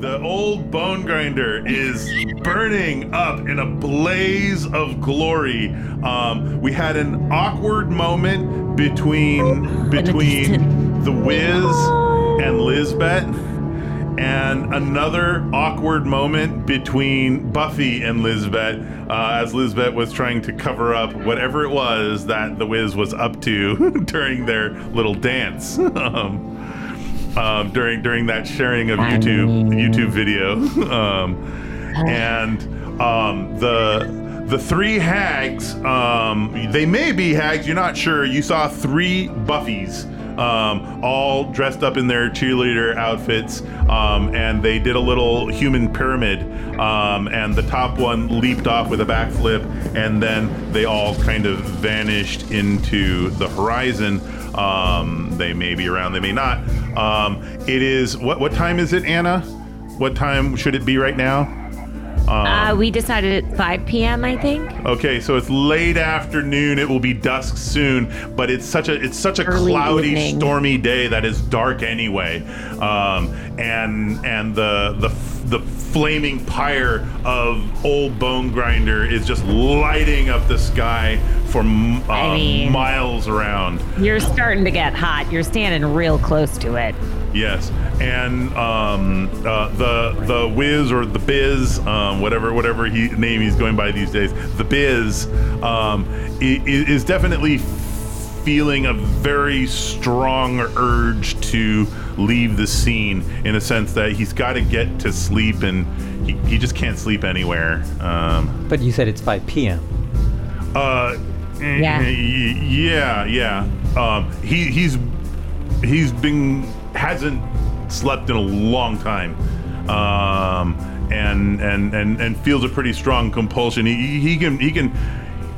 The old bone grinder is burning up in a blaze of glory. Um, we had an awkward moment between between the Wiz and Lizbeth, and another awkward moment between Buffy and Lizbeth, uh, as Lizbeth was trying to cover up whatever it was that the Wiz was up to during their little dance. um, um, during during that sharing of YouTube YouTube video, um, and um, the the three hags. Um, they may be hags. You're not sure. You saw three Buffies. Um, all dressed up in their cheerleader outfits, um, and they did a little human pyramid. Um, and the top one leaped off with a backflip, and then they all kind of vanished into the horizon. Um, they may be around, they may not. Um, it is what? What time is it, Anna? What time should it be right now? Uh, we decided at 5 p.m. I think. Okay, so it's late afternoon. It will be dusk soon, but it's such a it's such a Early cloudy, evening. stormy day that is dark anyway. Um, and and the the the flaming pyre of old bone grinder is just lighting up the sky for uh, I mean- miles around. You're starting to get hot. You're standing real close to it. Yes, and um, uh, the the Wiz or the Biz, um, whatever whatever he name he's going by these days, the Biz um, i- i- is definitely feeling a very strong urge to leave the scene in a sense that he's got to get to sleep and he, he just can't sleep anywhere. Um, But you said it's 5 p.m. uh, Yeah. yeah, yeah. Um, he he's he's been hasn't slept in a long time, um, and and and and feels a pretty strong compulsion. He he can he can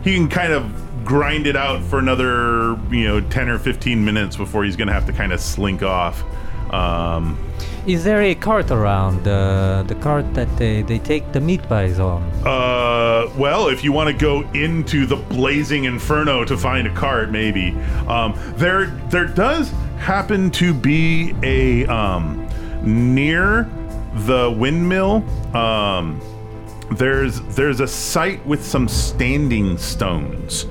he can kind of grind it out for another you know ten or fifteen minutes before he's gonna have to kind of slink off. Um, Is there a cart around? Uh, the cart that they, they take the meat pies on? Uh, well, if you want to go into the blazing inferno to find a cart, maybe. Um, there, there does happen to be a um, near the windmill. Um, there's there's a site with some standing stones.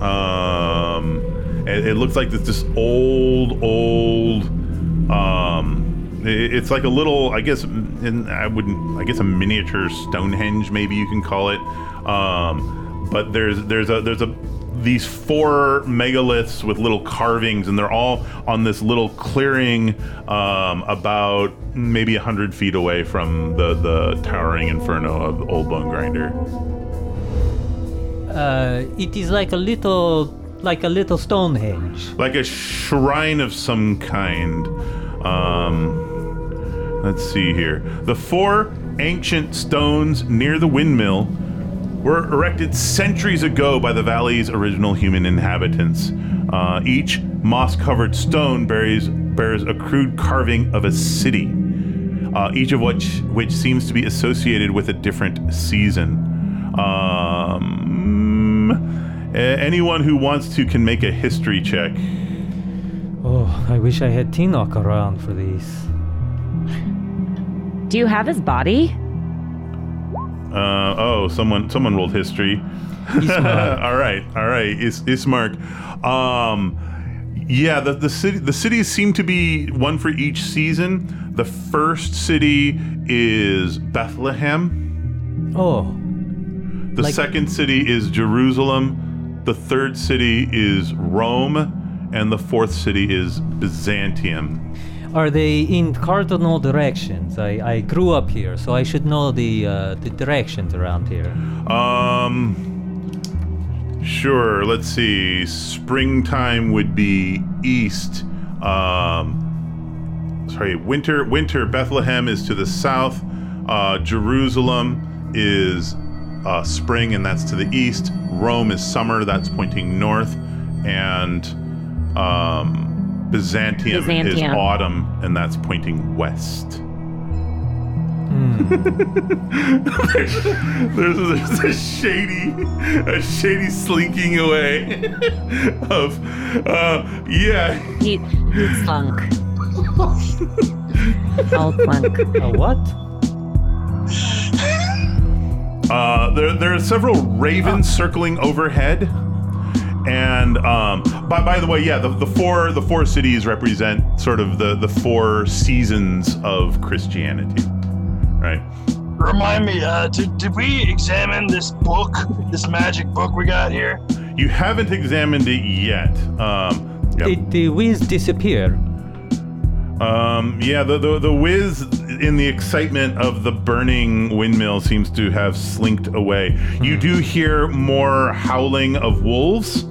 Um, it, it looks like it's this old, old. Um, it- it's like a little, I guess, in, I wouldn't, I guess, a miniature Stonehenge, maybe you can call it. Um, but there's there's a there's a these four megaliths with little carvings, and they're all on this little clearing um, about maybe a hundred feet away from the the towering inferno of Old Bone Grinder. Uh, it is like a little, like a little Stonehenge. like a shrine of some kind. Um, let's see here. The four ancient stones near the windmill were erected centuries ago by the valley's original human inhabitants. Uh, each moss-covered stone bears bears a crude carving of a city, uh, each of which which seems to be associated with a different season. Um, anyone who wants to can make a history check. Oh, I wish I had Tinoch around for these. Do you have his body? Uh, oh, someone someone rolled history. All right, all right. Is Ismark. Um, yeah, the the city the cities seem to be one for each season. The first city is Bethlehem. Oh, The Like- second city is Jerusalem. The third city is Rome, and the fourth city is Byzantium. are they in cardinal directions? I, I grew up here, so I should know the uh, the directions around here. Um, sure. Let's see. Springtime would be east. Um, sorry, winter. Winter. Bethlehem is to the south. Uh, Jerusalem is uh, spring, and that's to the east. Rome is summer. That's pointing north, and um, Byzantium, is autumn, and that's pointing west. there's, there's a shady, a shady slinking away of, uh, yeah, He, he slunk. All clunk. A what? Uh, there, there are several ravens circling overhead, and um, by, by the way, yeah, the, the four the four cities represent sort of the the four seasons of Christianity, right? Remind me, uh, did, did we examine this book, this magic book we got here? You haven't examined it yet. Um, yep. Did the whiz disappear? Um, yeah, the, the the whiz in the excitement of the burning windmill seems to have slinked away. You do hear more howling of wolves.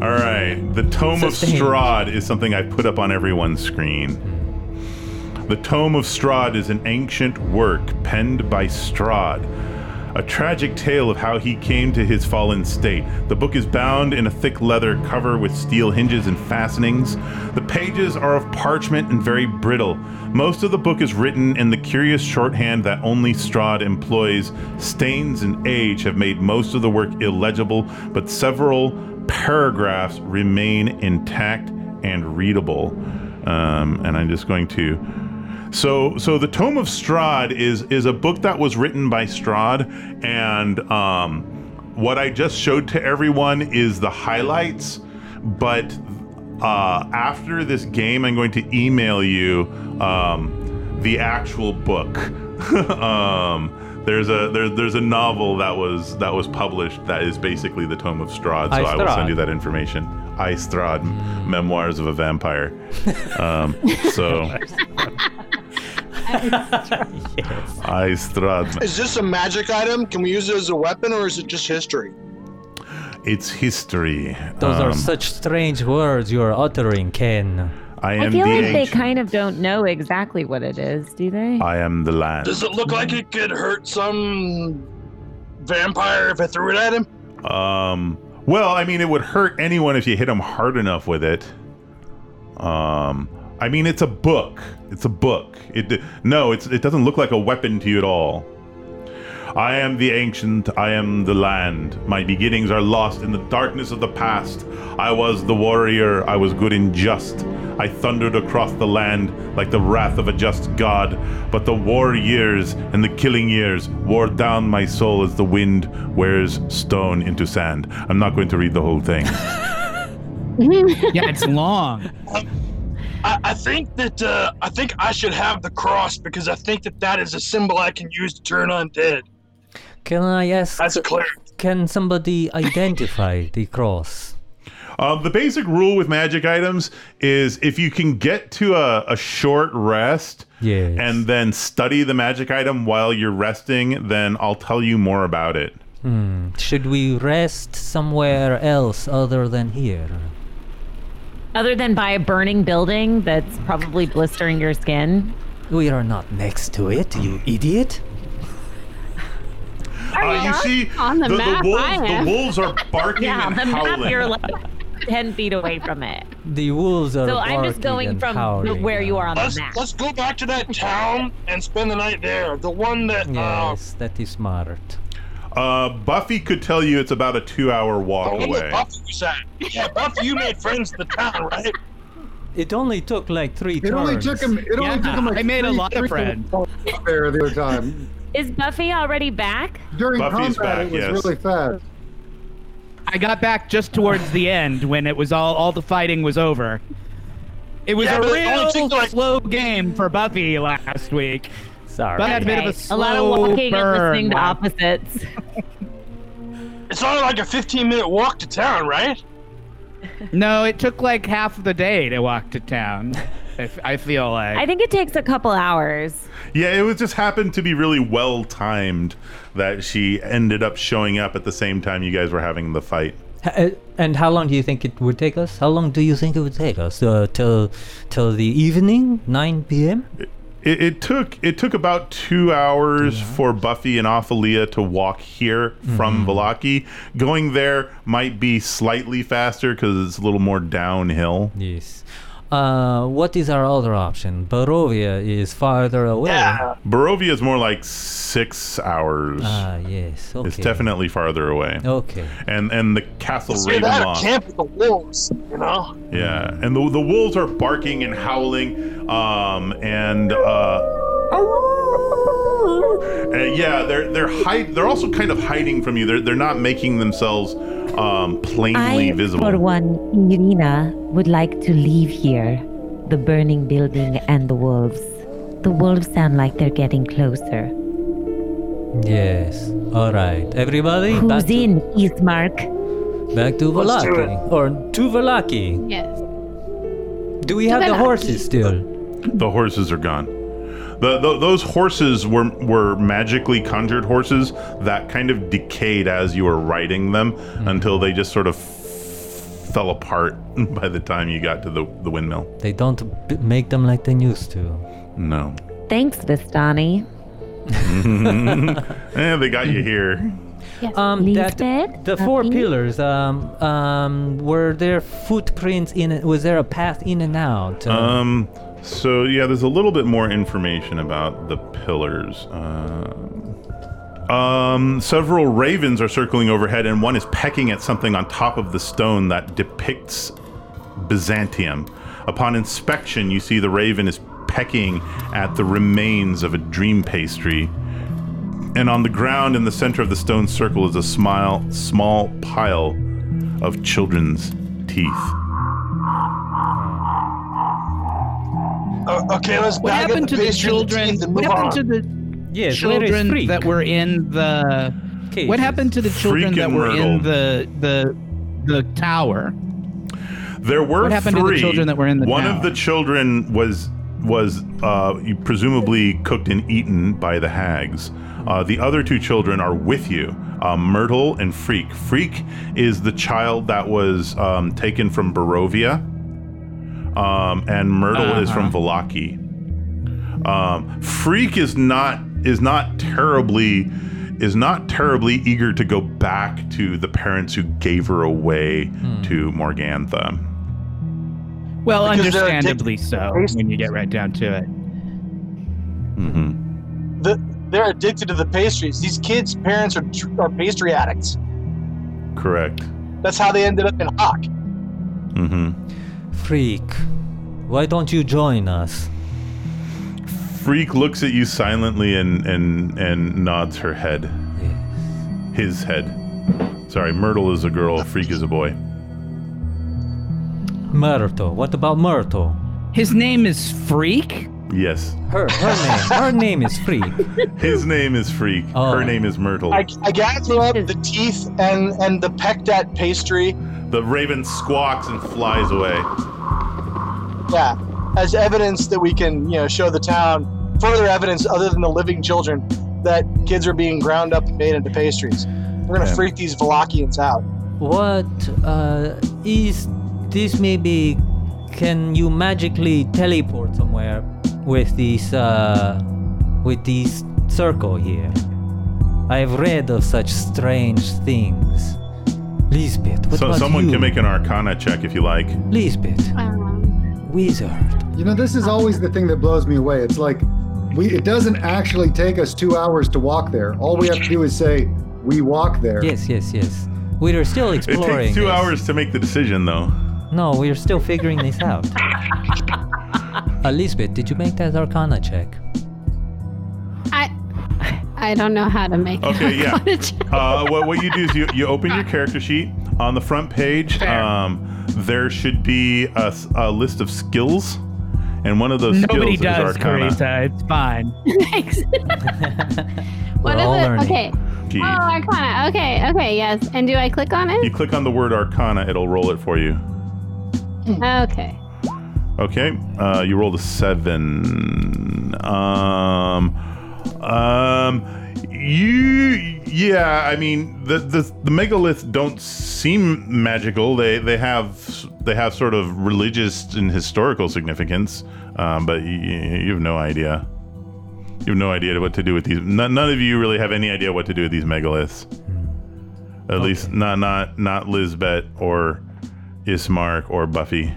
All right, the Tome of Sustained. Strahd is something I put up on everyone's screen. The Tome of Strahd is an ancient work penned by Strahd, a tragic tale of how he came to his fallen state. The book is bound in a thick leather cover with steel hinges and fastenings. The pages are of parchment and very brittle. Most of the book is written in the curious shorthand that only Strahd employs. Stains and age have made most of the work illegible, but several paragraphs remain intact and readable. Um, and I'm just going to so, so the Tome of Strahd is is a book that was written by Strahd, and um, what I just showed to everyone is the highlights. But uh, after this game, I'm going to email you um, the actual book. um, there's a there, there's a novel that was that was published that is basically the Tome of Strahd. So I will send you that information. I Strahd, Memoirs of a Vampire. Um, so. I Strahd. Is this a magic item? Can we use it as a weapon or is it just history? It's history. Those are Um, such strange words you're uttering, Ken. I I feel the like they ancient- kind of don't know exactly what it is, do they? I am the land. Does it look like it could hurt some vampire if I threw it at him? Um. Well, I mean, it would hurt anyone if you hit them hard enough with it. Um. I mean, it's a book. It's a book. It no, it's it doesn't look like a weapon to you at all. I am the ancient, I am the land. My beginnings are lost in the darkness of the past. I was the warrior, I was good and just. I thundered across the land like the wrath of a just god. But the war years and the killing years wore down my soul as the wind wears stone into sand. I'm not going to read the whole thing. Yeah, it's long. I, I think that uh, I think I should have the cross because I think that that is a symbol I can use to turn undead. Can I ask? That's a cleric. Can somebody identify the cross? Um, the basic rule with magic items is if you can get to a, a short rest Yes. and then study the magic item while you're resting, then I'll tell you more about it. Hmm. Should we rest somewhere else other than here? Other than by a burning building that's probably blistering your skin. We are not next to it, you idiot. Uh, you see, on the map, wolves, I the wolves are barking Yeah, and the map howling. you're like ten feet away from it. The wolves are So I'm just going from howling where you are on the Let's map. let's go back to that town and spend the night there. The one that uh, Yes, that is smart. Uh, Buffy could tell you it's about a two-hour walk one away. that Buffy was at. Yeah, Buffy, you made friends in the town, right? It only took like three It turns. only took him. It only took him like I made a lot of friends. There the other time Is Buffy already back? during Buffy's combat, back, it was yes. really fast. I got back just towards the end when it was all all the fighting was over. It was Yeah, a but real like- slow game for Buffy last week. Sorry. But I had a bit of a Okay. slow lot of walking and burn listening to opposites. It's only like a 15 minute walk to town, right? No, it took like half of the day to walk to town. I, f- I feel like. I think it takes a couple hours. Yeah, it was just happened to be really well timed that she ended up showing up at the same time you guys were having the fight. H- uh, and how long do you think it would take us? How long do you think it would take us? Uh, till till the evening, 9 p.m. It, it took it took about two hours for Buffy and Ophelia to walk here from Vallaki. Going there might be slightly faster because it's a little more downhill. Yes. Uh, what is our other option? Barovia is farther away. Yeah. Barovia is more like six hours. Ah, yes. Okay. It's definitely farther away. Okay. And and the castle See that Ravenloft. camp with the wolves, you know? Yeah, and the the wolves are barking and howling, um, and uh, and yeah, they're they're hide. They're also kind of hiding from you. They're they're not making themselves um, plainly I, visible. for one, Irina, would like to leave here. The burning building and the wolves. The wolves sound like they're getting closer. Yes. All right. Everybody, back Who's to, in, Ismark? back to Let's Vallaki. Or to Vallaki. Yes. Do we have the horses still? The horses are gone. The, the, those horses were were magically conjured horses that kind of decayed as you were riding them until they just sort of fell apart by the time you got to the, the windmill. They don't b- make them like they used to. No. Thanks, Vistani. Eh, they got you here. Um, that, the four Nothing? pillars. Um, um, were there footprints in it? Was there a path in and out? Um, so yeah, there's a little bit more information about the pillars. Um, um, several ravens are circling overhead, and one is pecking at something on top of the stone that depicts Byzantium. Upon inspection, you see the raven is pecking at the remains of a dream pastry. And on the ground in the center of the stone circle is a smile, small pile of children's teeth. Uh, okay, let's What bag up happened the to the pastry children? teeth What happened on. to the yes, children that were in the? Cages. What happened to the children Freak that and were in the the the tower? There were What happened to the three. children that were in the One of the children was was uh, presumably cooked and eaten by the hags. Uh, the other two children are with you, uh, Myrtle and Freak. Freak is the child that was um, taken from Barovia, um, and Myrtle is from Vallaki. Um, Freak is not is not terribly is not terribly eager to go back to the parents who gave her away to Morgantha. Well, Because they're understandably so. When you get right down to it. hmm The, they're addicted to the pastries. These kids' parents are, are pastry addicts. Correct. That's how they ended up in Hawk. hmm Freak. Why don't you join us? Freak looks at you silently and and and nods her head. Yes. His head. Sorry, Myrtle is a girl. Freak is a boy. Myrtle. What about Myrtle? His name is Freak. Yes. Her her name. Her name is Freak. His name is Freak. Oh. Her name is Myrtle. I, I gather up the teeth and, and the pecked at pastry. The raven squawks and flies away. Yeah, as evidence that we can, you know, show the town further evidence other than the living children that kids are being ground up and made into pastries. We're gonna Yeah. freak these Vallakians out. What uh, is this? Maybe can you magically teleport somewhere with this uh, with this circle here? I've read of such strange things. Lisbeth, what So about someone you? can make an Arcana check if you like. Lisbeth, Um, wizard. You know, this is always the thing that blows me away. It's like we it doesn't actually take us two hours to walk there. All we have to do is say we walk there. Yes, yes, yes. We are still exploring. It exploring. takes two this. hours to make the decision, though. No, we are still figuring this out. Uh, Lisbeth, did you make that Arcana check? I I don't know how to make. Okay, yeah. Uh, what, what you do is you, you open your character sheet. On the front page, um, there should be a list of skills, and one of those Nobody skills does, is Arcana. Carissa. It's fine. Thanks. what We're all is it? learning. Okay. Key. Oh, Arcana. Okay. Okay. Yes. And do I click on it? You click on the word Arcana, it'll roll it for you. Okay. Okay, uh, you rolled a seven. Um, um, you, yeah. I mean, the the the megaliths don't seem magical. They they have they have sort of religious and historical significance. Um, but you, you have no idea. You have no idea what to do with these. None, none of you really have any idea what to do with these megaliths. At least not not not Lisbeth or Ismark or Buffy.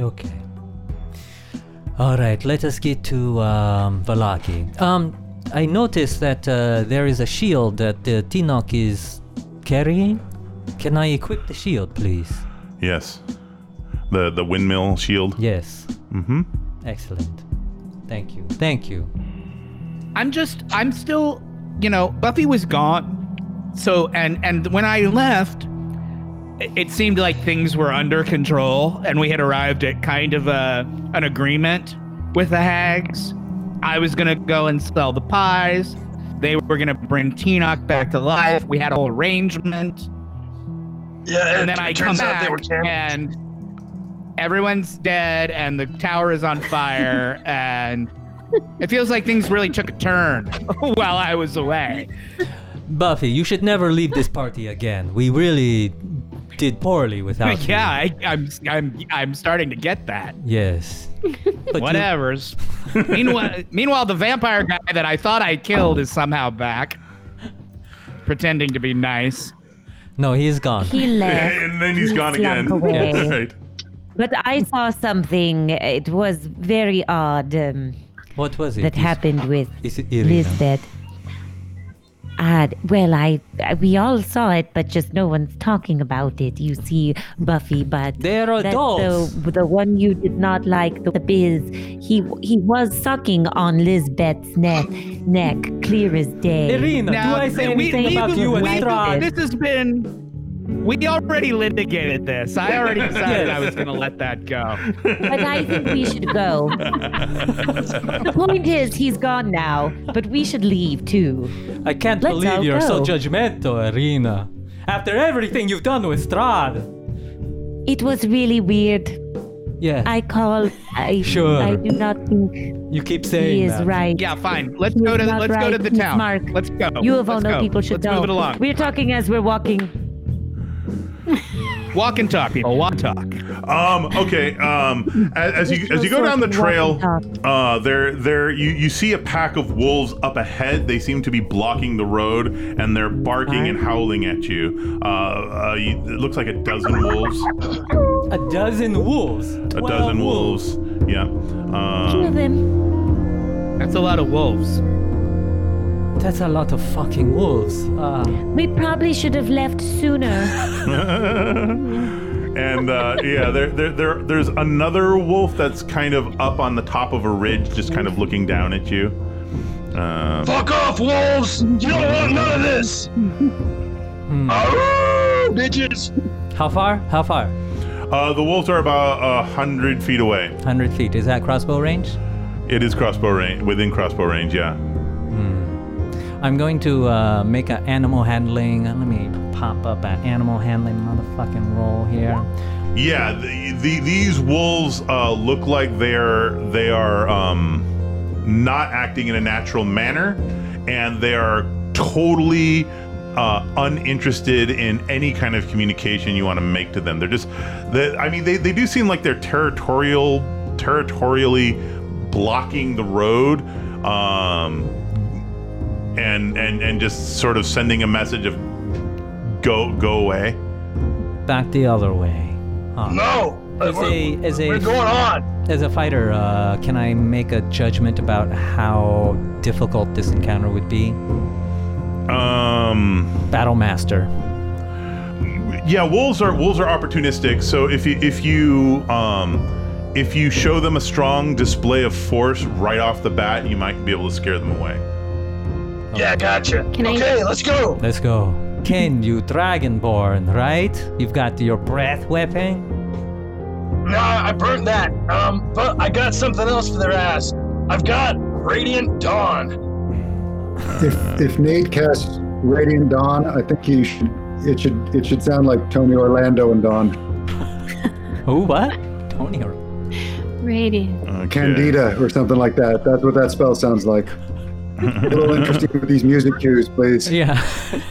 Okay. All right, let us get to um, Vallaki. Um, I noticed that uh, there is a shield that uh, Tinoch is carrying. Can I equip the shield, please? Yes. The the windmill shield. Yes. Mm-hmm. Excellent. Thank you. Thank you. I'm just I'm still you know, Buffy was gone. So and and when I left it- it seemed like things were under control and we had arrived at kind of a an agreement with the hags. I was gonna go and sell the pies. They were gonna bring Tinoch back to life. We had a whole arrangement. Yeah, and then I come back and everyone's dead and the tower is on fire and it feels like things really took a turn while I was away. Buffy, you should never leave this party again. We really did poorly without you. yeah, I'm I'm I'm starting to get that. Yes. But Whatever's. meanwhile, meanwhile, the vampire guy that I thought I killed is somehow back, pretending to be nice. no, he's gone. He left. And then he's he gone slunk again. away. That's right. But I saw something. It was very odd um, What was it? that Is- happened with Is it Irina? Lisbeth. Uh, well, I we all saw it, but just no one's talking about it. You see, Buffy, but They're that adults. the the one you did not like, the, the Biz, he he was sucking on Lizbeth's neck, neck, clear as day. Irina, do I say we- anything we- about you and we- Strahd? This has been. We already litigated this. I already decided I was going to let that go. But I think we should go. the point is, he's gone now, but we should leave too. I can't Let's believe you're so judgmental, Irina. After everything you've done with Strahd. It was really weird. Yeah, I call. I Sure. I do not think you keep saying he is that. right. Yeah, fine. Let's He go to not let's go to the He's town. Mark. Let's go. You of all Let's know people should let's know. move it along. We're talking as we're walking. Walk and talk, people. Walk talk. Um. Okay. Um. As, as you as you go down the trail, uh, there there you you see a pack of wolves up ahead. They seem to be blocking the road, and they're barking and howling at you. Uh. uh you, it looks like a dozen wolves. A dozen wolves. A dozen wolves. Yeah. Kill Um. them. That's a lot of wolves. That's a lot of fucking wolves. Uh, We probably should have left sooner. and uh, yeah, there, there, there, there's another wolf that's kind of up on the top of a ridge, just kind of looking down at you. Um, Fuck off, wolves! You don't want none of this! hmm. Arrgh, bitches! How far? How far? uh, the wolves are about a hundred feet away. 100 feet. Is that crossbow range? It is crossbow range, within crossbow range. Yeah. I'm going to uh, make an animal handling. Let me pop up an animal handling motherfucking roll here. Yeah, the, the, these wolves uh, look like they're they are um, not acting in a natural manner, and they are totally uh, uninterested in any kind of communication you want to make to them. They're just, they, I mean, they, they do seem like they're territorial, territorially blocking the road, um, and and and just sort of sending a message of go go away. Back the other way. Huh. No! As a as What's a going on? as a fighter, uh, can I make a judgment about how difficult this encounter would be? Um. Battle master. Yeah, wolves are wolves are opportunistic. So if you if you um if you show them a strong display of force right off the bat, you might be able to scare them away. Yeah, gotcha. Can I- okay, let's go. Let's go. Ken, you dragonborn, right? You've got your breath weapon. Nah, I burnt that. Um, but I got something else for their ass. I've got Radiant Dawn. If if Nate casts Radiant Dawn, I think he should. It should it should sound like Tony Orlando and Dawn. Oh, what? Tony or Radiant. Okay. Candida or something like that. That's what that spell sounds like. A little interesting with these music cues, please. Yeah.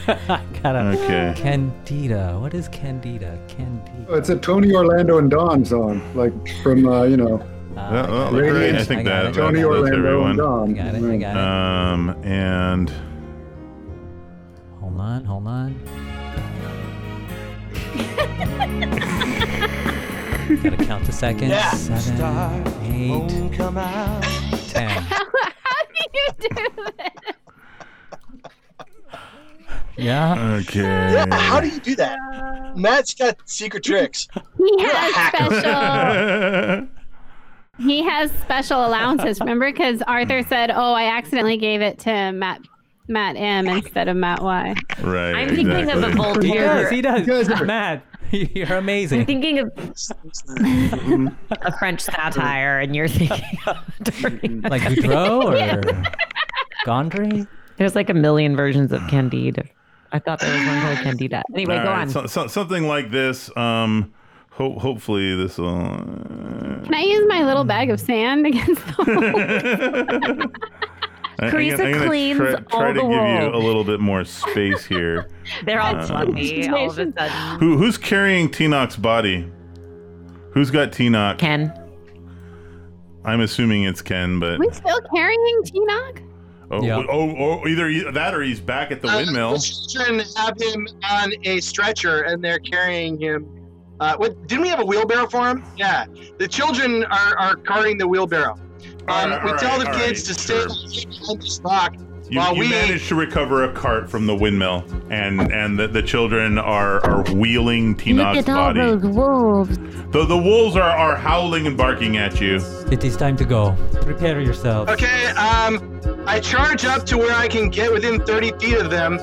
Gotta. Okay. Candida. What is Candida? Candida. Oh, It's a Tony Orlando and Dawn song, like from uh, you know Uh, Well, well, I great. I I think got that- it. that- Tony that's Orlando everyone. and Dawn. I got it. I got it. Um and Hold on. Hold on. Gotta count the seconds. Yeah. Seven, eight, ten. How do you this? Yeah. Okay. Yeah, how do you do that? Matt's got secret tricks. He has special. He has special allowances. Remember, because Arthur mm. said, "Oh, I accidentally gave it to Matt Matt M instead of Matt Y." right. I'm thinking of a exactly. He Voltaire. does. He does. You guys are- Matt, you're amazing. I'm thinking of a French satire, and you're thinking of during- Like Boudreaux or Gondry? There's like a million versions of Candide. I thought there was one called Candida. Anyway, All go right, on. so- so- something like this. Um, ho- hopefully this will. Can I use my little bag of sand against the Carissa cleans try, all try to the give you a little bit more space here. They're all Uh, fluffy all of a sudden. Who who's carrying Tinoch's body? Who's got Tinoch? Ken, I'm assuming it's Ken, but we still carrying T-Nog? Oh, Yeah. oh, oh, either he- that or he's back at the Uh, windmill. the children have him on a stretcher and they're carrying him. Uh, what, didn't we have a wheelbarrow for him? Yeah. The children are, are carrying the wheelbarrow. Um, Alright, we tell the kids alright, to sure. stay behind this rock You, while you we. managed to recover a cart from the windmill, and and the, the children are are wheeling Tinoch's body. those wolves. The the wolves are, are howling and barking at you. It is time to go. Prepare yourself. Okay, um, I charge up to where I can get within 30 feet of them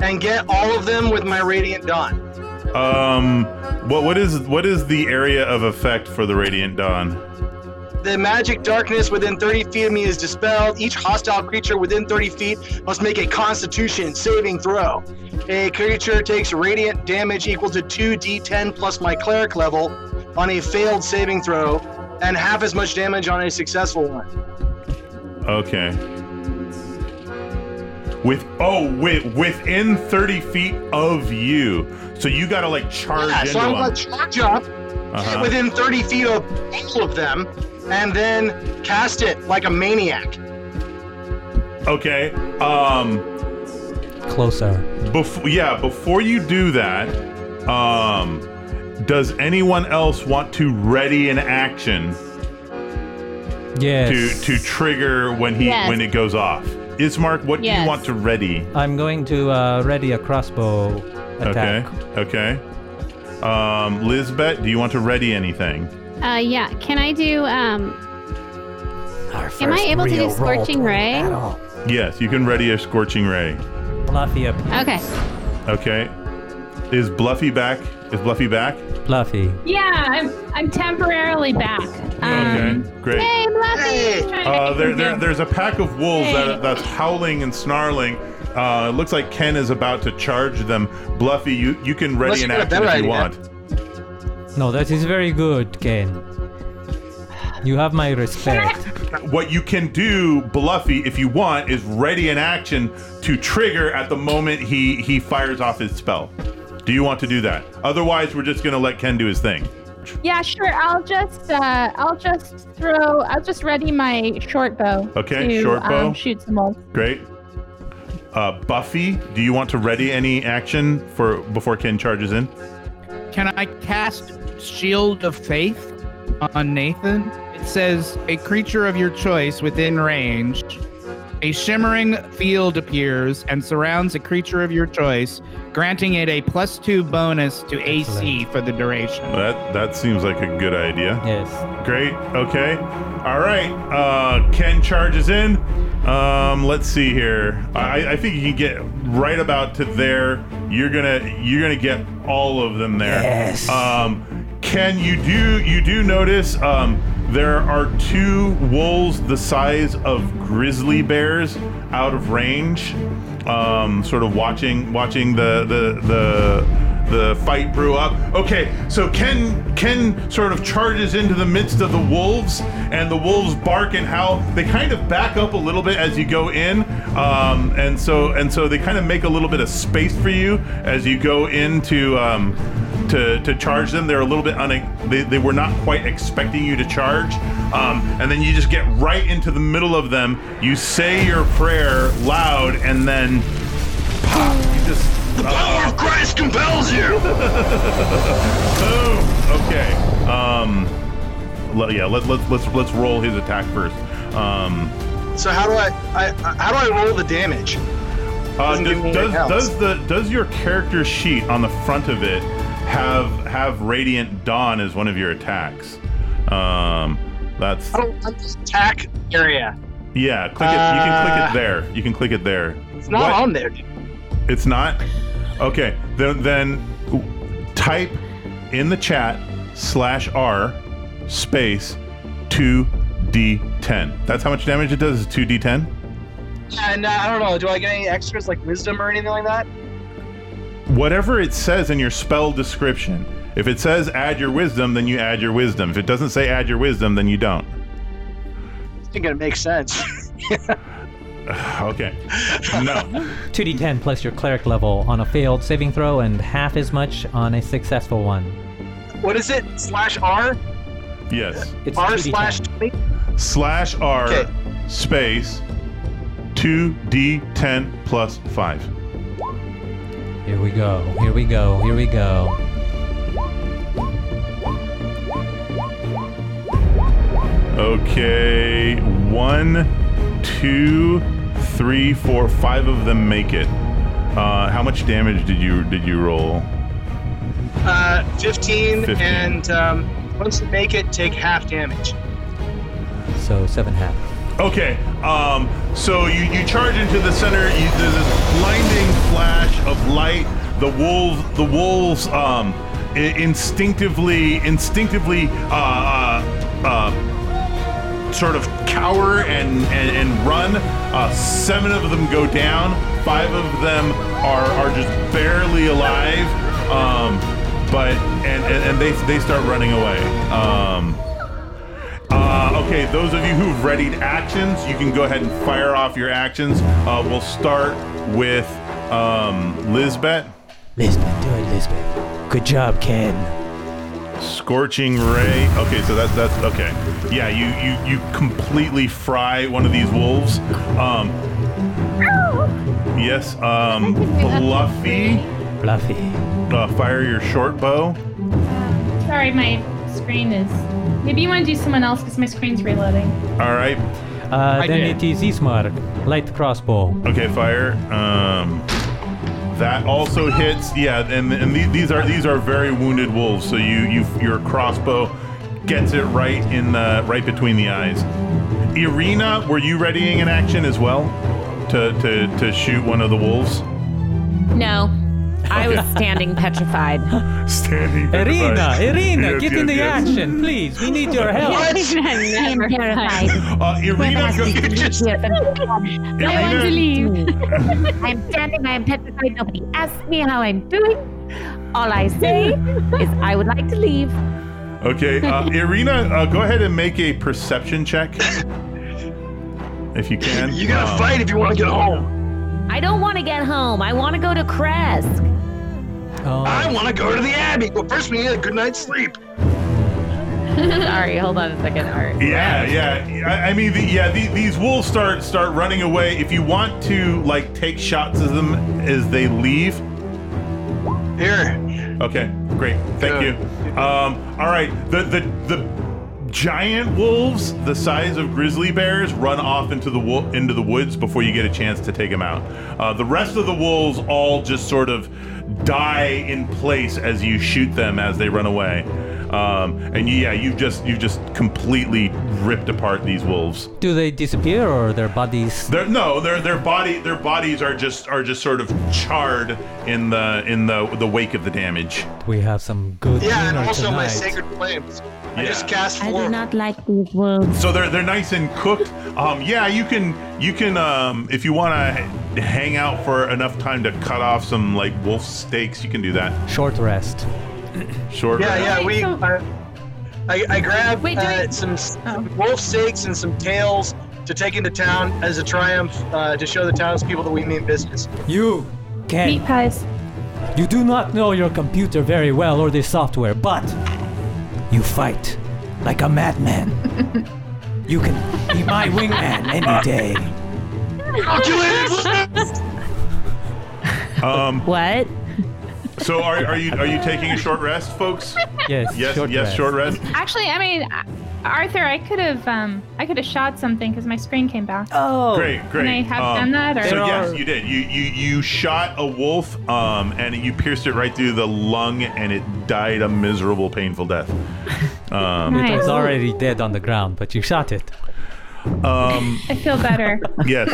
and get all of them with my Radiant Dawn. Um, what what is what is the area of effect for the radiant dawn? The magic darkness within 30 feet of me is dispelled. Each hostile creature within 30 feet must make a constitution saving throw. A creature takes radiant damage equal to 2d10 plus my cleric level on a failed saving throw, and half as much damage on a successful one. Okay. With oh with within thirty feet of you, so you gotta like charge Yeah, so I'm them. to charge up, Uh-huh. within 30 feet of all of them, and then cast it like a maniac. Okay. Um. Closer. Before yeah, before you do that, um, does anyone else want to ready an action Yes. to to trigger when he Yes. when it goes off? Ismark, what do you want to ready? I'm going to uh, ready a crossbow attack. Okay. Okay. Um, Lizbeth, do you want to ready anything? Uh, yeah. Can I do? Um, am I able to do scorching ray? Yes, you can ready a scorching ray. Fluffy up. Okay. Okay. Is Bluffy back? Is Bluffy back? Bluffy. Yeah, I'm I'm temporarily back. Um, Okay, great. Hey, Bluffy. Hey! Uh, there, there, there's a pack of wolves Hey. that, that's howling and snarling. Uh, it looks like Ken is about to charge them. Bluffy, you, you can ready Unless an you got a action if you idea. want. No, that is very good, Ken. You have my respect. What you can do, Bluffy, if you want, is ready an action to trigger at the moment he, he fires off his spell. Do you want to do that? Otherwise, we're just going to let Ken do his thing. Yeah, sure. I'll just uh, I'll just throw. I'll just ready my short bow. Okay, to, short bow. Um, shoot some wolves. Great. Uh, Buffy, do you want to ready any action for before Ken charges in? Can I cast Shield of Faith on Nathan? It says a creature of your choice within range. A shimmering field appears and surrounds a creature of your choice, granting it a plus two bonus to AC for the duration. That that seems like a good idea. Yes. Great. Okay. All right. Uh, Ken charges in. Um, let's see here. I, I think you can get right about to there. You're gonna you're gonna get all of them there. Yes. Um, Ken, you do you do notice um, there are two wolves the size of grizzly bears out of range, um, sort of watching watching the the the the fight brew up. Okay, so Ken Ken sort of charges into the midst of the wolves, and the wolves bark and howl. They kind of back up a little bit as you go in, um, and so and so they kind of make a little bit of space for you as you go into. Um, to, to charge them. They're a little bit une- they, they were not quite expecting you to charge. Um, and then you just get right into the middle of them. You say your prayer loud, and then pop, you just The power of Christ compels you! boom. Okay. Um, yeah, let, let's let's let's roll his attack first. Um, So how do I, I how do I roll the damage? uh, Doesn't give me does, does, does the does your character sheet on the front of it have have radiant dawn as one of your attacks? Um, that's I don't like this attack area. yeah. Click it. You can click Uh, it there. You can click it there. It's not What- on there. It's not. Okay, then then type in the chat slash r space two d10. That's how much damage it does. Is two d10. And uh, I don't know. Do I get any extras like wisdom or anything like that? Whatever it says in your spell description. If it says add your wisdom, then you add your wisdom. If it doesn't say add your wisdom, then you don't. I think it makes sense. Okay. No. 2d10 plus your cleric level on a failed saving throw and half as much on a successful one. what is it? Slash R? Yes. It's R 2d10. slash 20? Slash r Okay. space two d10 plus five. Here we go. Here we go. Here we go. Okay, one, two, three, four, five of them make it. Uh, how much damage did you did you roll? Uh, 15, 15. and um, once you make it, take half damage. So seven half. Okay, um, so you, you charge into the center. You, there's this blinding flash of light. The wolves, the wolves, um, i- instinctively, instinctively, uh, uh, uh, sort of cower and and, and run. Uh, seven of them go down. Five of them are are just barely alive. Um, but and, and, and they they start running away. Um, okay, those of you who've readied actions, you can go ahead and fire off your actions. Uh, we'll start with um, Lisbeth. Lisbeth, do it, Lisbeth. Good job, Ken. Scorching ray. Okay, so that's that's okay. Yeah, you you you completely fry one of these wolves. Um, yes. Um, Fluffy. Fluffy. Uh, fire your short bow. Sorry, my screen is. Maybe you want to do someone else because my screen's reloading. All right. Uh, I then did. it is Ismark. Light crossbow. Okay, fire. Um, that also hits. Yeah, and and the- these are these are very wounded wolves. So you you your crossbow gets it right in the right between the eyes. Irina, were you readying an action as well to to to shoot one of the wolves? No. I was standing petrified. Standing. Irina, petrified. Irina, Yes, get yes, in the yes. action, please. We need your help. I am terrified. Uh, Irina, go, just. I want to leave. I'm standing, I am petrified. Nobody asks me how I'm doing. All I say is I would like to leave. Okay, uh, Irina, uh, go ahead and make a perception check. If you can. You gotta Um, fight if you want to get home. I don't want to get home. I want to go to Krezk. Oh, I want to go to the Abbey, but first we need a good night's sleep. Sorry, hold on a second. Art. Yeah, yeah. I, I mean, the, yeah. The, these wolves start start running away. If you want to like take shots of them as they leave, Here. okay, great. Thank Good. you. Um, all right. The the the giant wolves, the size of grizzly bears, run off into the wo- into the woods before you get a chance to take them out. Uh, the rest of the wolves all just sort of die in place as you shoot them as they run away. Um, and yeah, you've just you've just completely ripped apart these wolves. do they disappear or their bodies? Their no, their their body their bodies are just are just sort of charred in the in the the wake of the damage. We have some good Yeah, and dinner also my sacred flames. I just cast I do not like these wolves. So they're they're nice and cooked. Um, yeah, you can you can um, if you want to hang out for enough time to cut off some like wolf steaks, you can do that. Short rest. Short. Yeah, rest. yeah. We. Uh, I, I grabbed Wait, uh, we- some, Oh. some wolf steaks and some tails to take into town as a triumph uh, to show the townspeople that we mean business. You, Ken, Meat pies. you do not know your computer very well or the software, but you fight like a madman. you can be my wingman any day. Um, What? So are, are you are you taking a short rest, folks? Yes. Yes, short yes, rest. short rest. Actually, I mean, Arthur, I could have um, I could have shot something because my screen came back. Oh. Great, great. Can I have Um, done that? Or? So There yes, you did. You you you shot a wolf, um, and you pierced it right through the lung, and it died a miserable, painful death. Um, It was already dead on the ground, but you shot it. Um, I feel better. yes.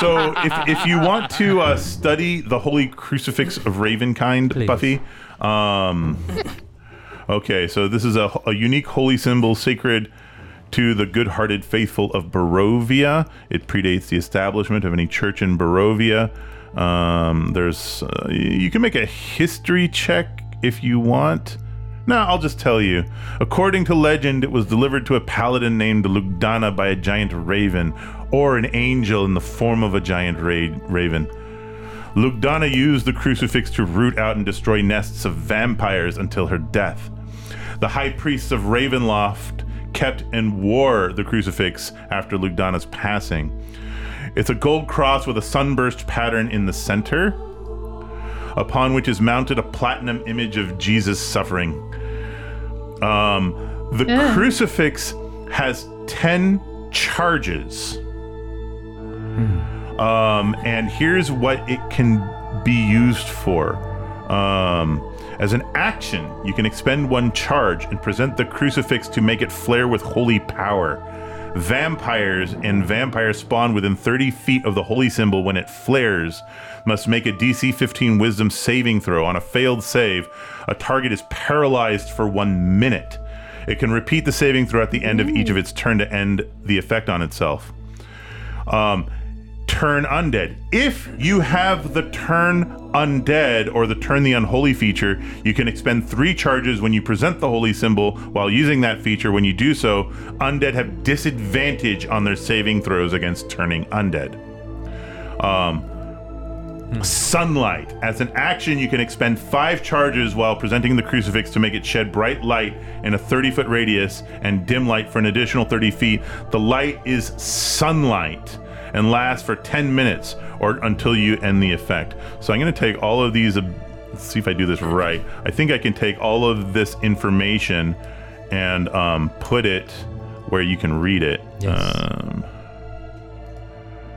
So if if you want to uh, study the holy crucifix of Ravenkind, Please. Buffy. Um, okay, so this is a, a unique holy symbol sacred to the good-hearted faithful of Barovia. It predates the establishment of any church in Barovia. Um, there's uh, you can make a history check if you want. No, I'll just tell you. According to legend, it was delivered to a paladin named Lugdana by a giant raven, or an angel in the form of a giant ra- raven. Lugdana used the crucifix to root out and destroy nests of vampires until her death. The high priests of Ravenloft kept and wore the crucifix after Lugdana's passing. It's a gold cross with a sunburst pattern in the center, upon which is mounted a platinum image of Jesus suffering. Um, the crucifix has 10 charges. Um, and here's what it can be used for. Um, as an action, you can expend one charge and present the crucifix to make it flare with holy power. Vampires and vampire spawn within 30 feet of the holy symbol when it flares must make a DC 15 wisdom saving throw. On a failed save, a target is paralyzed for one minute. It can repeat the saving throw at the end of each of its turn to end the effect on itself. Um, turn undead. If you have the turn undead or the turn the unholy feature, you can expend three charges when you present the holy symbol. While using that feature, when you do so, undead have disadvantage on their saving throws against turning undead. Um, Sunlight. As an action, you can expend five charges while presenting the crucifix to make it shed bright light in a 30 foot radius and dim light for an additional 30 feet. The light is sunlight and lasts for 10 minutes or until you end the effect. So I'm going to take all of these. Let's see if I do this right. I think I can take all of this information and um, put it where you can read it. Yes. Um,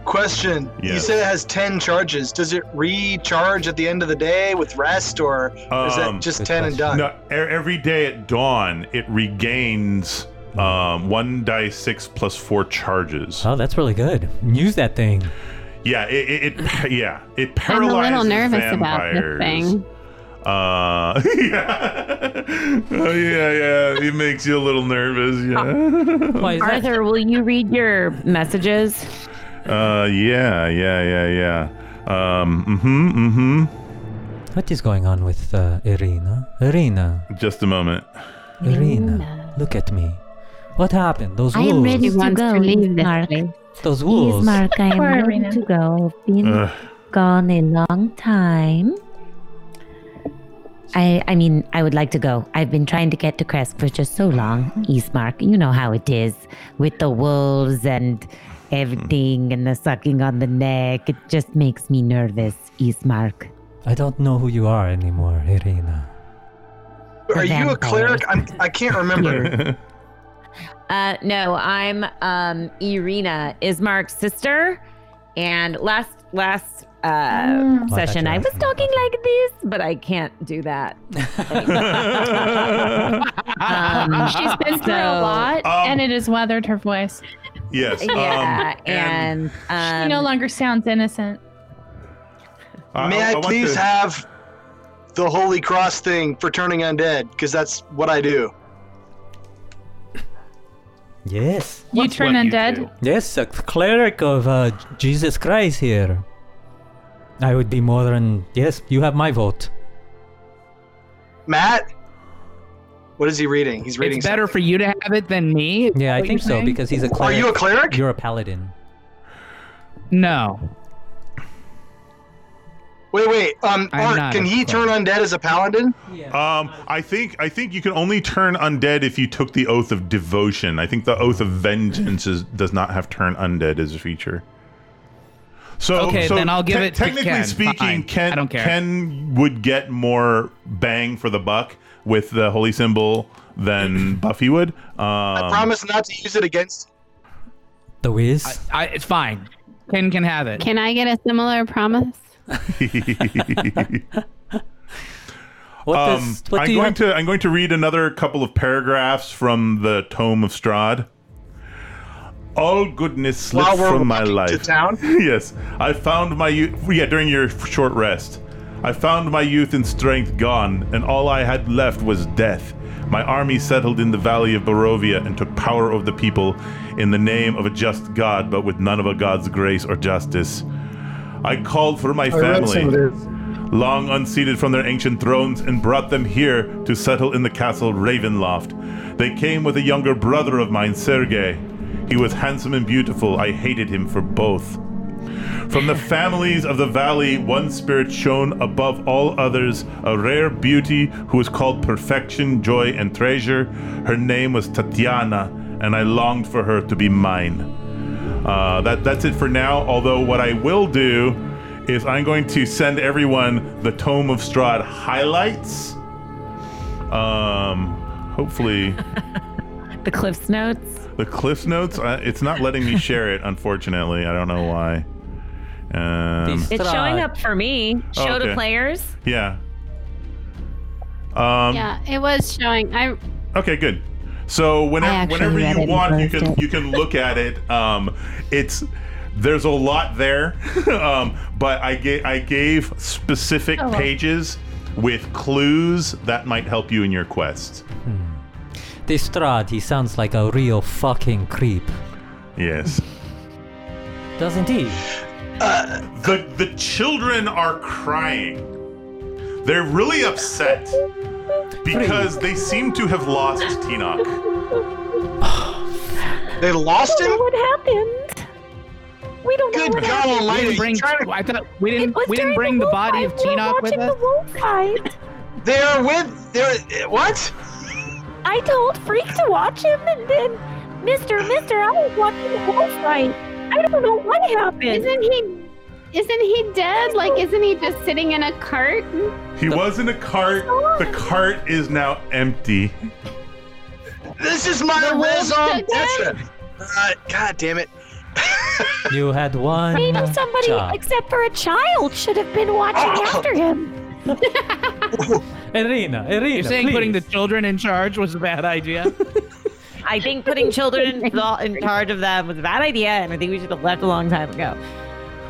Question. You said it has 10 charges. Does it recharge at the end of the day with rest, or is Um, that just 10 and done? No, every day at dawn, it regains um, one die six plus four charges. Oh, that's really good. Use that thing. Yeah, it, it, it yeah it I'm a little nervous about vampires. this thing. Uh, yeah, oh yeah, yeah. It makes you a little nervous. Yeah, Why? Arthur, will you read your messages? Uh, yeah, yeah, yeah, yeah. Um, mm-hmm, mm-hmm. What is going on with uh, Irina? Irina, Just a moment. Irina, look at me. What happened? Those I wolves. am ready He to go, to leave this Mark. Those wolves. Mark, I am ready to go. I've been Ugh. gone a long time. I I mean, I would like to go. I've been trying to get to Krezk for just so long. Ismark, you know how it is with the wolves and everything and the sucking on the neck. It just makes me nervous, Ismark. I don't know who you are anymore, Irina. Are you a cleric? I'm, I can't remember. Uh, no, I'm um Irina, Ismark's sister, and last last uh Mm. I session I was talking like this, but I can't do that. Um, She's been through a lot, Um, and it has weathered her voice. Yes. yeah, um, and, um, she no longer sounds innocent. I- May I, want please to- have the holy cross thing for turning undead? Because that's what I do. Yes. You What's turn what you undead? do? Yes, a cleric of uh, Jesus Christ here. I would be more than. Yes, you have my vote. Matt, what is he reading? He's reading. It's better for you to have it than me. Yeah, I think so saying? because he's a cleric. Are you a cleric? You're a paladin. no. Wait, wait. Um, Art, can a he turn undead as a paladin? Um, I think I think you can only turn undead if you took the oath of devotion. I think the oath of vengeance is, does not have turn undead as a feature. So Okay, so then I'll give te- it to Technically Ken. speaking, Fine. Ken I don't care. Ken would get more bang for the buck with the holy symbol than Buffy would. I Um, promise not to use it against. The whiz. I, it's fine. Ken can have it. Can I get a similar promise? what um, does? What I'm do going have? to I'm going to read another couple of paragraphs from the Tome of Strahd. All goodness slipped from my life. to town? yes, I found my. Yeah, during your short rest, I found my youth and strength gone, and all I had left was death. My army settled in the valley of Barovia and took power over the people in the name of a just God, but with none of a God's grace or justice. I called for my I read some of family long unseated from their ancient thrones, and brought them here to settle in the castle Ravenloft. They came with a younger brother of mine, Sergei. He was handsome and beautiful. I hated him for both. From the families of the valley, one spirit shone above all others, a rare beauty who was called perfection, joy, and treasure. Her name was Tatiana, and I longed for her to be mine. Uh, that that's it for now. Although what I will do is I'm going to send everyone the Tome of Strahd highlights. Um, hopefully The Cliff's Notes. the Cliff's Notes. Uh, it's not letting me share it, unfortunately. I don't know why. Um, It's showing up for me. Oh, Show okay. to players. yeah. Um, yeah, it was showing. I Okay, good. So whenever whenever you want, you can it. you can look at it. Um, it's there's a lot there, um, but I gave I gave specific Oh, well. pages with clues that might help you in your quest. This Strahd, he sounds like a real fucking creep, Yes. doesn't he? Uh, the the children are crying. They're really upset because they seem to have lost Tinoch. They lost him? What happened? We don't know Good what God happened. We didn't bring. trying to- I thought we It didn't. was We didn't during bring the wolf body of fight. We were Tinoch with watching us. the wolf fight. They're with. They're what? I told Freak to watch him, and then Mister, Mister, I was watching the wolf fight. I don't know what happened. isn't he? Isn't he dead? Like, isn't he just sitting in a cart? He was in a cart. The cart is now empty. This is my The raison d'etre. Uh, God damn it! You had one. Maybe somebody, job. except for a child, should have been watching Oh. after him. Irina, Irina, You're saying please. putting the children in charge was a bad idea? I think putting children in, in charge of them was a bad idea, and I think we should have left a long time ago.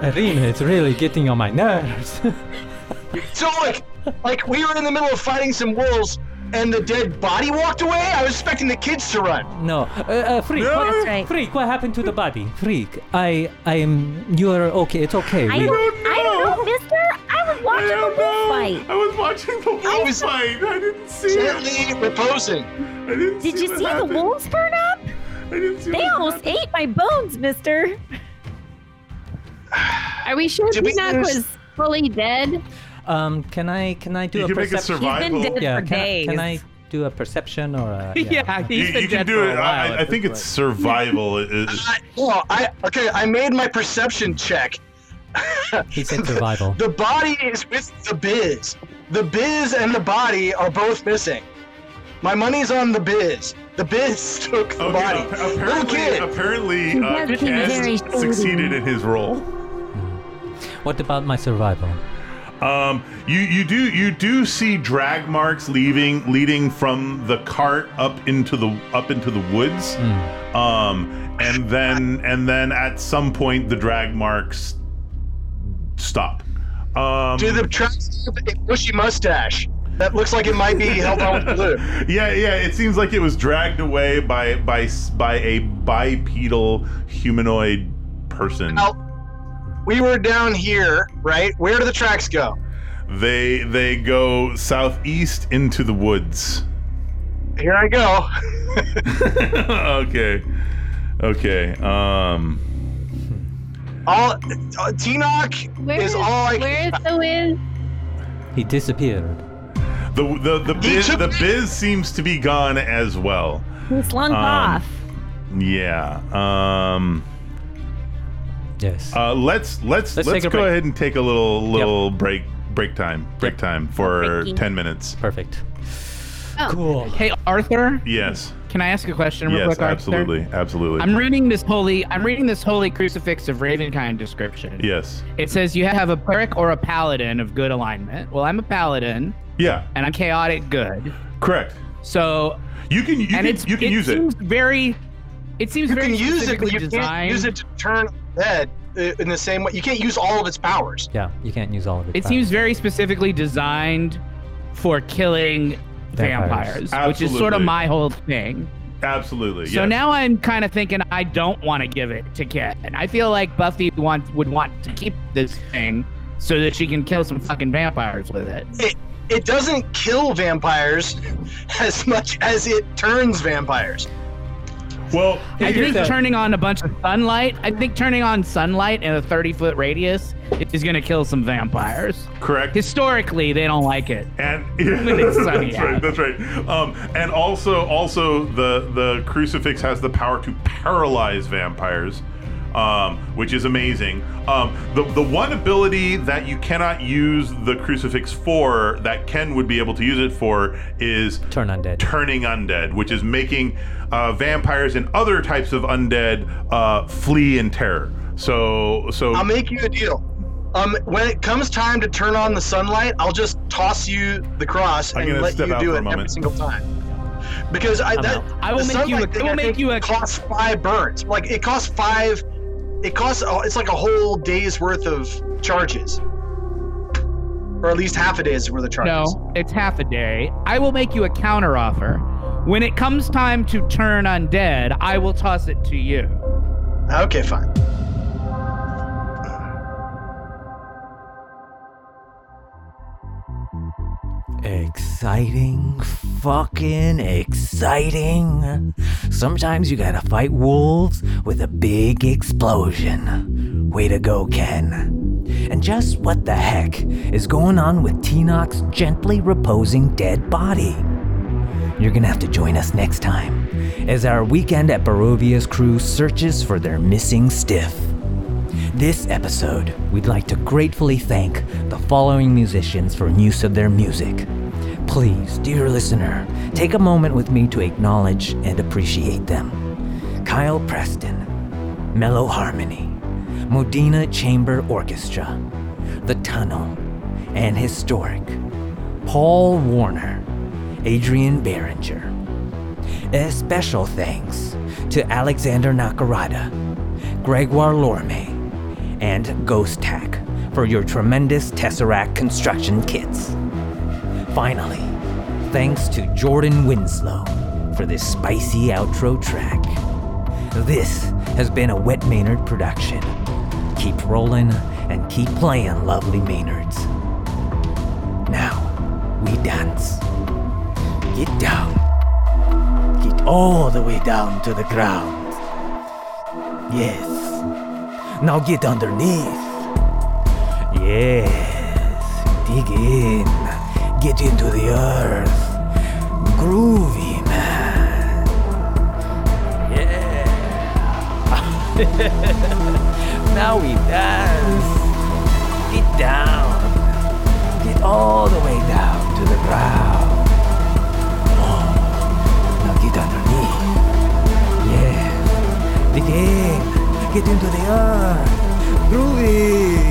Irina, it's really getting on my nerves. So like, like we were in the middle of fighting some wolves, and the dead body walked away. I was expecting the kids to run. no, uh, uh, Freak, No. what, That's right. Freak, what happened to the body? Freak, I, I am, you are okay, it's okay. I we- don't, I don't know, Mister. I was I watching the don't wolf know. fight. I was watching the wolf was- fight. I didn't see it. Gently reposing. I didn't Did see you what see the happened. wolves burn up? I didn't see They what almost happened. ate my bones, Mister. Are we sure Did we was fully dead? Um, can I, can I do You a can make a perception? survival. dead Yeah, for can, I- days. can I do a perception or a? yeah, You, he's been you can do for it. a while I, I think it's survival. It- it- I, well, I okay. I made my perception check. He said survival. The body is with the biz. The biz and the body are both missing. My money's on the biz. The biz took the Okay, body. ap- apparently, kid. apparently, uh, does seem very Ken succeeded in his role. What about my survival? Um, you you do you do see drag marks leaving leading from the cart up into the up into the woods, um, and then and then at some point the drag marks stop. Um, Do the tracks have a bushy mustache? That looks like it might be held on with glue. yeah, yeah. It seems like it was dragged away by by by a bipedal humanoid person. Now, we were down here, right? Where do the tracks go? They they go southeast into the woods. Here I go. okay, okay. Um, All uh, Tinoch Where is is, all I. where is the Wiz? He disappeared. the the the He biz, the biz seems to be gone as well. He slunk Um, off. Yeah. Um. Yes. Uh, let's let's let's, Let's go break. ahead and take a little little break break time break Yep. time for Breaking. ten minutes. Perfect. Oh. Cool. Hey, Arthur, Yes. Can I ask a question real Yes. quick, Arthur? Absolutely. Absolutely. I'm reading this holy. I'm reading this holy crucifix of Ravenkind description. yes. It says you have a cleric or a paladin of good alignment. Well, I'm a paladin Yeah. and I'm chaotic good. Correct. So, You can you and can it's you can it use it. seems very. It seems You very can use it, but you can't use it to turn dead uh, in the same way. You can't use all of its powers. Yeah, you can't use all of it. It seems very specifically designed for killing Vampires. vampires, which is sort of my whole thing. Absolutely. So yes. now I'm kind of thinking I don't want to give it to Kit, and I feel like Buffy want, would want to keep this thing so that she can kill some fucking vampires with it. It it doesn't kill vampires as much as it turns vampires. Well, I think turning on a bunch of sunlight, I think turning on sunlight in a 30 foot radius is going to kill some vampires. correct. Historically, they don't like it. and it's sunny that's right. That's right. Um, and also, also the the crucifix has the power to paralyze vampires, um, which is amazing. Um, the the one ability that you cannot use the crucifix for that Ken would be able to use it for is Turn undead. turning undead, which is making uh, vampires and other types of undead uh, flee in terror. So so I'll make you a deal. Um, when it comes time to turn on the sunlight, I'll just toss you the cross I'm and let you do it every moment. single time. Because I that. I will make you a- sunlight I will make you a- costs five burns. Like it costs five. It costs. oh, It's like a whole day's worth of charges, or at least half a day's worth of charges. No, it's half a day. I will make you a counter offer. When it comes time to turn undead, I will toss it to you. Okay, fine. Exciting, fucking exciting. Sometimes you gotta fight wolves with a big explosion. Way to go, Ken. And just what the heck is going on with Tinoch's gently reposing dead body? You're gonna have to join us next time as our weekend at Barovia's crew searches for their missing stiff. This episode, we'd like to gratefully thank the following musicians for use of their music. Please, dear listener, take a moment with me to acknowledge and appreciate them. Kyle Preston, Mellow Harmony, Modena Chamber Orchestra, The Tunnel, and Historic, Paul Warner, Adrian Behringer. A special thanks to Alexander Nakarada, Gregoire Lourme, and Ghosthack for your tremendous Tesseract construction kits. Finally, thanks to Jordan Winslow for this spicy outro track. This has been a Wet Maynard production. Keep rolling and keep playing, lovely Maynards. Now, we dance. Get down. Get all the way down to the ground. Yes. Now get underneath. Yes. Dig in. Get into the earth. Groovy, man. Yeah. now we dance. Get down. Get all the way down to the ground. Now get underneath. Yeah. Dig in. get into the art. Groovy.